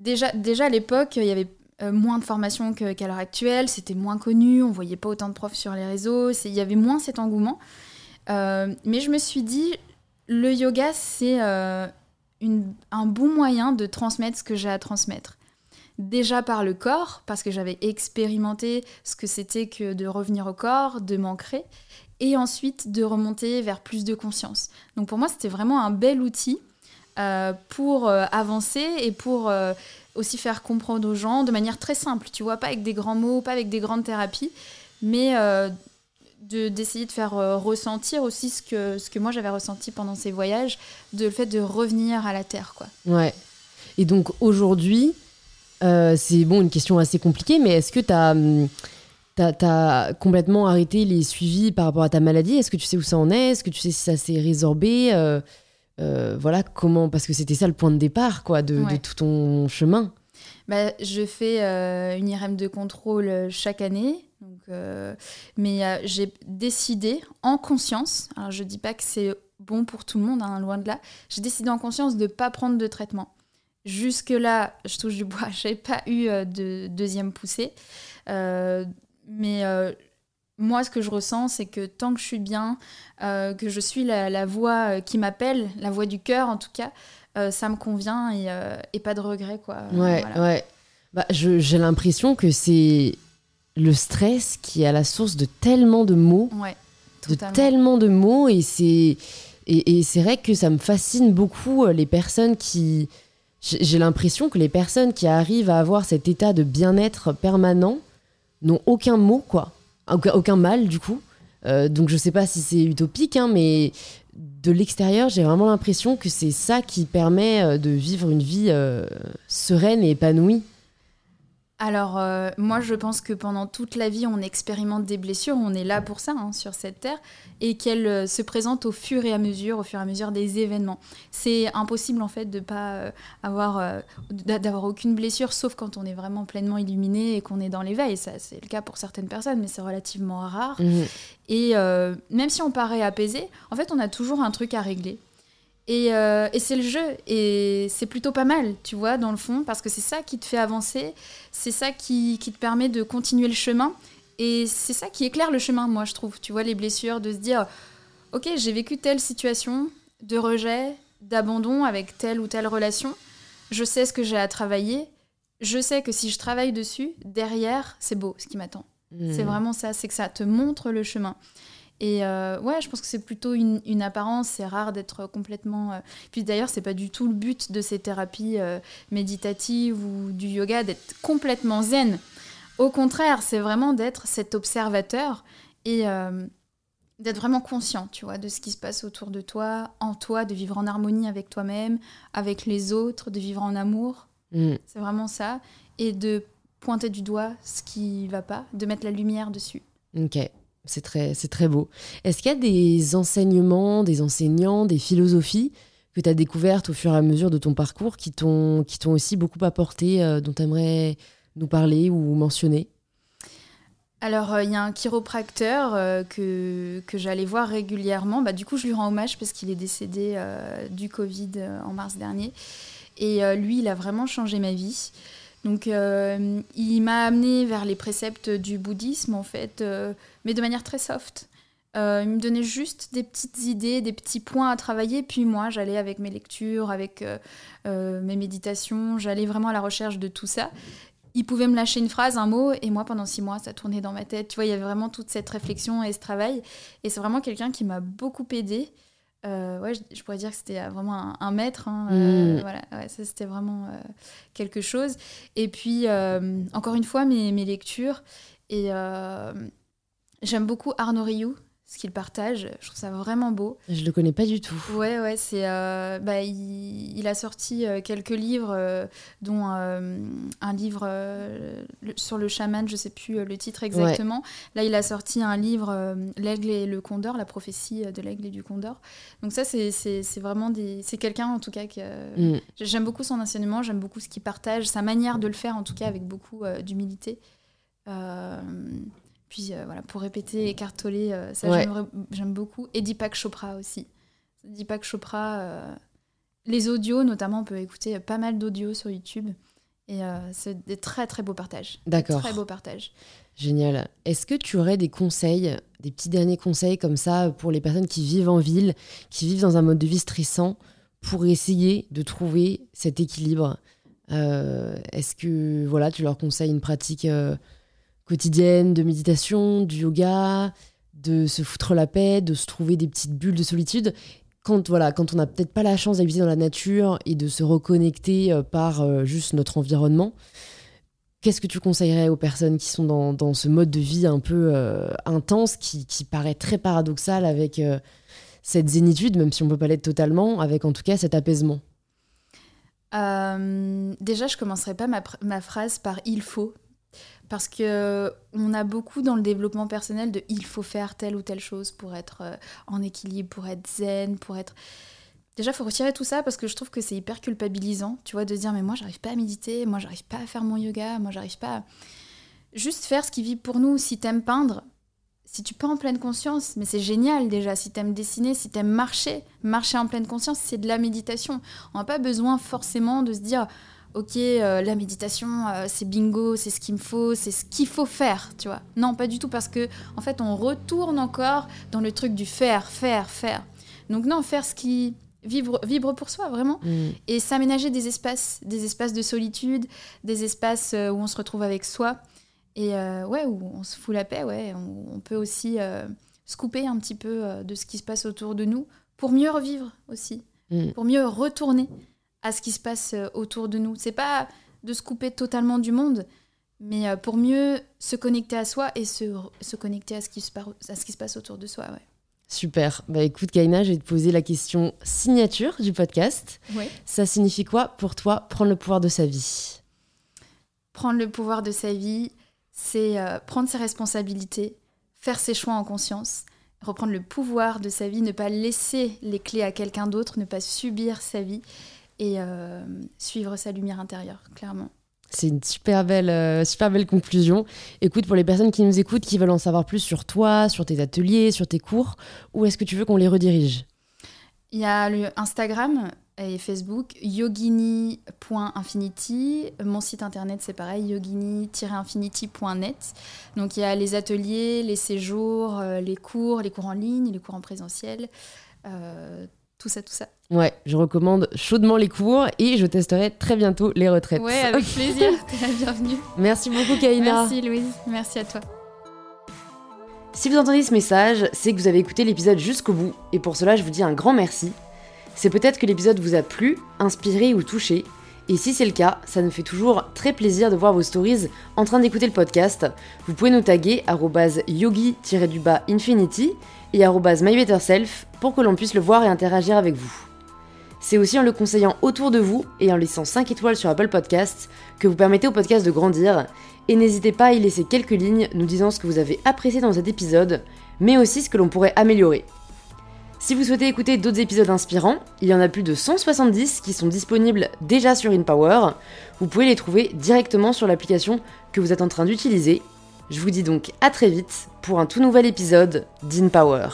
Déjà, déjà à l'époque, il y avait euh, moins de formation qu'à l'heure actuelle, c'était moins connu, on voyait pas autant de profs sur les réseaux, il y avait moins cet engouement. Euh, mais je me suis dit, le yoga, c'est euh, un bon moyen de transmettre ce que j'ai à transmettre. Déjà par le corps, parce que j'avais expérimenté ce que c'était que de revenir au corps, de m'ancrer, et ensuite de remonter vers plus de conscience. Donc pour moi, c'était vraiment un bel outil pour avancer et pour aussi faire comprendre aux gens de manière très simple, tu vois, pas avec des grands mots, pas avec des grandes thérapies, mais euh, d'essayer de, faire euh, ressentir aussi ce que, ce que moi j'avais ressenti pendant ces voyages, de le fait de revenir à la terre, quoi. Ouais. Et donc aujourd'hui, euh, c'est bon, une question assez compliquée, mais est-ce que tu as, hum, as, complètement arrêté les suivis par rapport à ta maladie? Est-ce que tu sais où ça en est? Est-ce que tu sais si ça s'est résorbé? Euh, voilà comment parce que c'était ça le point de départ quoi de, tout ton chemin. Bah, je fais euh, une IRM de contrôle euh, chaque année. Mais j'ai décidé en conscience alors je dis pas que c'est bon pour tout le monde hein, loin de là j'ai décidé en conscience de pas prendre de traitement. Jusque là je touche du bois <laughs> j'ai pas eu de deuxième poussée. Mais moi, ce que je ressens, c'est que tant que je suis bien, euh, que je suis la, voix euh, qui m'appelle, la voix du cœur en tout cas, euh, ça me convient et, pas de regret. Quoi. Ouais, ouais. Bah, j'ai l'impression que c'est le stress qui est à la source de tellement de mots. Ouais, de tellement de mots et c'est et, et c'est vrai que ça me fascine beaucoup les personnes qui j'ai l'impression que les personnes qui arrivent à avoir cet état de bien-être permanent n'ont aucun mot quoi aucun, mal du coup. Euh, donc je sais pas si c'est utopique, hein, mais de l'extérieur, j'ai vraiment l'impression que c'est ça qui permet euh, de vivre une vie euh, sereine et épanouie. Alors, euh, moi, je pense que pendant toute la vie, on expérimente des blessures, on est là pour ça, hein, sur cette terre, et qu'elles euh, se présentent au fur et à mesure, au fur et à mesure des événements. C'est impossible, en fait, de pas euh, avoir, d'avoir aucune blessure, sauf quand on est vraiment pleinement illuminé et qu'on est dans l'éveil. Ça, c'est le cas pour certaines personnes, mais c'est relativement rare. Mmh. Et même si on paraît apaisé, en fait, on a toujours un truc à régler. Euh, et, c'est le jeu. Et c'est plutôt pas mal, tu vois, dans le fond, parce que c'est ça qui te fait avancer, c'est ça qui, te permet de continuer le chemin. Et c'est ça qui éclaire le chemin, moi, je trouve. Tu vois, les blessures, de se dire, ok, j'ai vécu telle situation de rejet, d'abandon avec telle ou telle relation. Je sais ce que j'ai à travailler. Je sais que si je travaille dessus, derrière, c'est beau ce qui m'attend. Hmm. C'est vraiment ça, c'est que ça te montre le chemin. Et euh, ouais, je pense que c'est plutôt une, apparence. C'est rare d'être complètement. Euh, puis d'ailleurs, c'est pas du tout le but de ces thérapies euh, méditatives ou du yoga d'être complètement zen. Au contraire, c'est vraiment d'être cet observateur et d'être vraiment conscient, tu vois, de ce qui se passe autour de toi, en toi, de vivre en harmonie avec toi-même, avec les autres, de vivre en amour. Mm. C'est vraiment ça. Et de pointer du doigt ce qui va pas, de mettre la lumière dessus. Ok. C'est très, très beau. Est-ce qu'il y a des enseignements, des enseignants, des philosophies que tu as découvertes au fur et à mesure de ton parcours qui t'ont, qui t'ont aussi beaucoup apporté, euh, dont tu aimerais nous parler ou mentionner? Alors, euh, il y a un chiropracteur euh, que, que j'allais voir régulièrement. Bah, du coup, je lui rends hommage parce qu'il est décédé du Covid en mars dernier. Et lui, il a vraiment changé ma vie. Donc, euh, il m'a amené vers les préceptes du bouddhisme, en fait, euh, mais de manière très soft. Euh, il me donnait juste des petites idées, des petits points à travailler, puis moi, j'allais avec mes lectures, avec mes méditations, j'allais vraiment à la recherche de tout ça. Il pouvait me lâcher une phrase, un mot, et moi, pendant six mois, ça tournait dans ma tête. Tu vois, il y avait vraiment toute cette réflexion et ce travail. Et c'est vraiment quelqu'un qui m'a beaucoup aidé. Euh, ouais, je, pourrais dire que c'était euh, vraiment un, maître. Hein, euh, mm. voilà, ça c'était vraiment quelque chose. Et puis, encore une fois, mes, mes lectures. Et j'aime beaucoup Arnaud Rioux, ce qu'il partage. Je trouve ça vraiment beau. Je le connais pas du tout. Ouais, ouais, c'est. Euh, bah, il, a sorti euh, quelques livres, euh, dont un livre sur le chaman, je sais plus le titre exactement. Là, il a sorti un livre, L'aigle et le condor, la prophétie de l'aigle et du condor. Donc, ça, c'est vraiment des. C'est quelqu'un, en tout cas, que. Mm. J'aime beaucoup son enseignement, j'aime beaucoup ce qu'il partage, sa manière de le faire, en tout cas, avec beaucoup d'humilité. Puis euh, voilà, pour répéter, écartoler, euh, ça j'aime beaucoup. Et Deepak Chopra aussi. Deepak Chopra, euh, les audios notamment, on peut écouter pas mal d'audios sur YouTube. Et c'est des très très beaux partages. D'accord. Très beaux partages. Génial. Est-ce que tu aurais des conseils, des petits derniers conseils comme ça pour les personnes qui vivent en ville, qui vivent dans un mode de vie stressant, pour essayer de trouver cet équilibre? Est-ce que voilà, tu leur conseilles une pratique quotidienne de méditation, du yoga, de se foutre la paix, de se trouver des petites bulles de solitude. Quand, voilà, quand on n'a peut-être pas la chance d'habiter dans la nature et de se reconnecter euh, par euh, juste notre environnement, qu'est-ce que tu conseillerais aux personnes qui sont dans, ce mode de vie un peu euh, intense, qui, paraît très paradoxal avec cette zénitude, même si on ne peut pas l'être totalement, avec en tout cas cet apaisement? Déjà, je commencerai pas ma, ma phrase par il faut parce que on a beaucoup dans le développement personnel de il faut faire telle ou telle chose pour être euh, en équilibre, pour être zen, pour être Déjà, faut retirer tout ça parce que je trouve que c'est hyper culpabilisant, tu vois, de dire mais moi j'arrive pas à méditer, moi j'arrive pas à faire mon yoga, moi j'arrive pas à... Juste faire ce qui vit pour nous. Si t'aimes peindre, si tu peins en pleine conscience, mais c'est génial déjà. Si t'aimes dessiner, si t'aimes marcher, marcher en pleine conscience, c'est de la méditation. On n'a pas besoin forcément de se dire ok, euh, la méditation, euh, c'est bingo, c'est ce qu'il me faut, c'est ce qu'il faut faire, tu vois. Non, pas du tout, parce que en fait, on retourne encore dans le truc du faire, faire, faire. Donc non, faire ce qui vivre, vivre pour soi, vraiment. Mm. Et s'aménager des espaces, des espaces de solitude, des espaces euh, où on se retrouve avec soi. Et euh, ouais, où on se fout la paix, ouais. On, on peut aussi se couper un petit peu de ce qui se passe autour de nous pour mieux revivre aussi, Mm. pour mieux retourner à ce qui se passe euh, autour de nous. C'est pas de se couper totalement du monde, mais euh, pour mieux se connecter à soi et se, se connecter à ce, qui se par- à ce qui se passe autour de soi, ouais. Super. Bah écoute, Kaina, je vais te poser la question signature du podcast. Ça signifie quoi pour toi prendre le pouvoir de sa vie? Prendre le pouvoir de sa vie, c'est euh, prendre ses responsabilités, faire ses choix en conscience, reprendre le pouvoir de sa vie, ne pas laisser les clés à quelqu'un d'autre, ne pas subir sa vie et euh, suivre sa lumière intérieure, clairement. C'est une super belle, euh, super belle conclusion. Écoute, pour les personnes qui nous écoutent, qui veulent en savoir plus sur toi, sur tes ateliers, sur tes cours, où est-ce que tu veux qu'on les redirige? Il y a le Instagram et Facebook, yogini.infinity. Mon site internet, c'est pareil, yogini-infinity.net. Donc il y a les ateliers, les séjours, euh, les cours, les cours en ligne, les cours en présentiel. euh, tout ça, tout ça. Ouais, je recommande chaudement les cours et je testerai très bientôt les retraites. Ouais, avec <laughs> plaisir. T'es la bienvenue. Merci beaucoup, Kaina. Merci Louise. Merci à toi. Si vous entendez ce message, c'est que vous avez écouté l'épisode jusqu'au bout, et pour cela je vous dis un grand merci. C'est peut-être que l'épisode vous a plu, inspiré ou touché, et si c'est le cas, ça nous fait toujours très plaisir de voir vos stories en train d'écouter le podcast. Vous pouvez nous taguer yogi-du-bas infinity et mybetterself pour que l'on puisse le voir et interagir avec vous. C'est aussi en le conseillant autour de vous et en laissant 5 étoiles sur Apple Podcasts que vous permettez au podcast de grandir. Et n'hésitez pas à y laisser quelques lignes nous disant ce que vous avez apprécié dans cet épisode, mais aussi ce que l'on pourrait améliorer. Si vous souhaitez écouter d'autres épisodes inspirants, il y en a plus de 170 qui sont disponibles déjà sur InPower. Vous pouvez les trouver directement sur l'application que vous êtes en train d'utiliser. Je vous dis donc à très vite pour un tout nouvel épisode d'InPower.